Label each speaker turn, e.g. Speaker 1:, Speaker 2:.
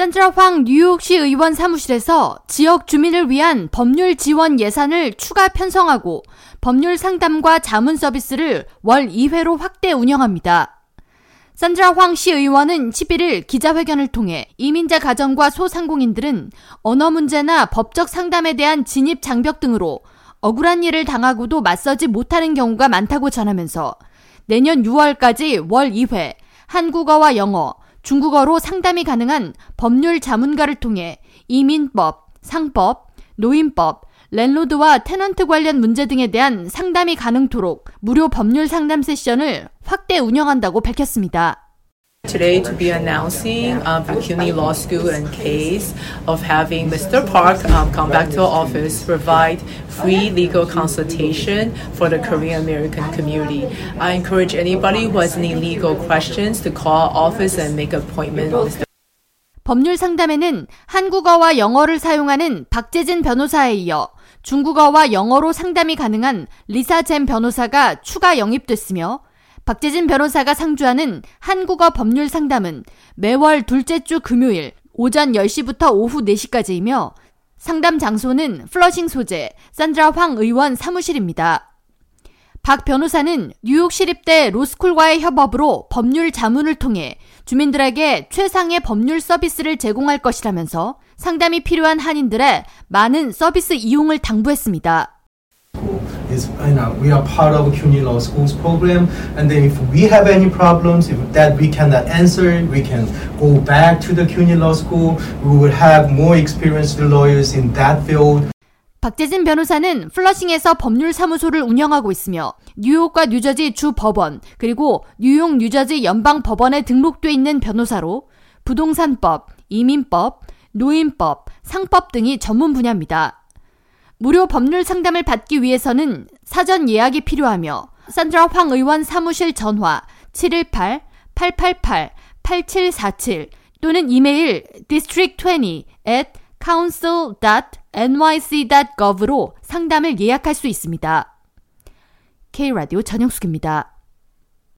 Speaker 1: 산드라 황 뉴욕시 의원 사무실에서 지역 주민을 위한 법률 지원 예산을 추가 편성하고 법률 상담과 자문 서비스를 월 2회로 확대 운영합니다. 산드라 황 시 의원은 11일 기자회견을 통해 이민자 가정과 소상공인들은 언어 문제나 법적 상담에 대한 진입 장벽 등으로 억울한 일을 당하고도 맞서지 못하는 경우가 많다고 전하면서 내년 6월까지 월 2회 한국어와 영어, 중국어로 상담이 가능한 법률 자문가를 통해 이민법, 상법, 노인법, 랜로드와 테넌트 관련 문제 등에 대한 상담이 가능토록 무료 법률 상담 세션을 확대 운영한다고 밝혔습니다.
Speaker 2: Today, to be announcing um, the CUNY Law School and case of having Mr. Park um, come back to our office, provide free legal consultation for the Korean American community. I encourage anybody who has any legal questions to call our office and make an appointment with Mr.
Speaker 1: 법률 상담에는 한국어와 영어를 사용하는 박재진 변호사에 이어 중국어와 영어로 상담이 가능한 리사 잼 변호사가 추가 영입됐으며 박재진 변호사가 상주하는 한국어 법률 상담은 매월 둘째 주 금요일 오전 10시부터 오후 4시까지이며 상담 장소는 플러싱 소재 산드라 황 의원 사무실입니다. 박 변호사는 뉴욕 시립대 로스쿨과의 협업으로 법률 자문을 통해 주민들에게 최상의 법률 서비스를 제공할 것이라면서 상담이 필요한 한인들의 많은 서비스 이용을 당부했습니다.
Speaker 3: Is you know, we are part of CUNY Law School's program, and then if we have any problems, if that we cannot answer, we can go back to the CUNY Law School. We will have more experienced lawyers in that field.
Speaker 1: 박재진 변호사는 플러싱에서 법률 사무소를 운영하고 있으며 뉴욕과 뉴저지 주 법원 그리고 뉴욕 뉴저지 연방 법원에 등록돼 있는 변호사로 부동산법, 이민법, 노인법, 상법 등이 전문 분야입니다. 무료 법률 상담을 받기 위해서는 사전 예약이 필요하며 산드라 황 의원 사무실 전화 718-888-8747 또는 이메일 district20 at council.nyc.gov로 상담을 예약할 수 있습니다. K라디오 전영숙입니다.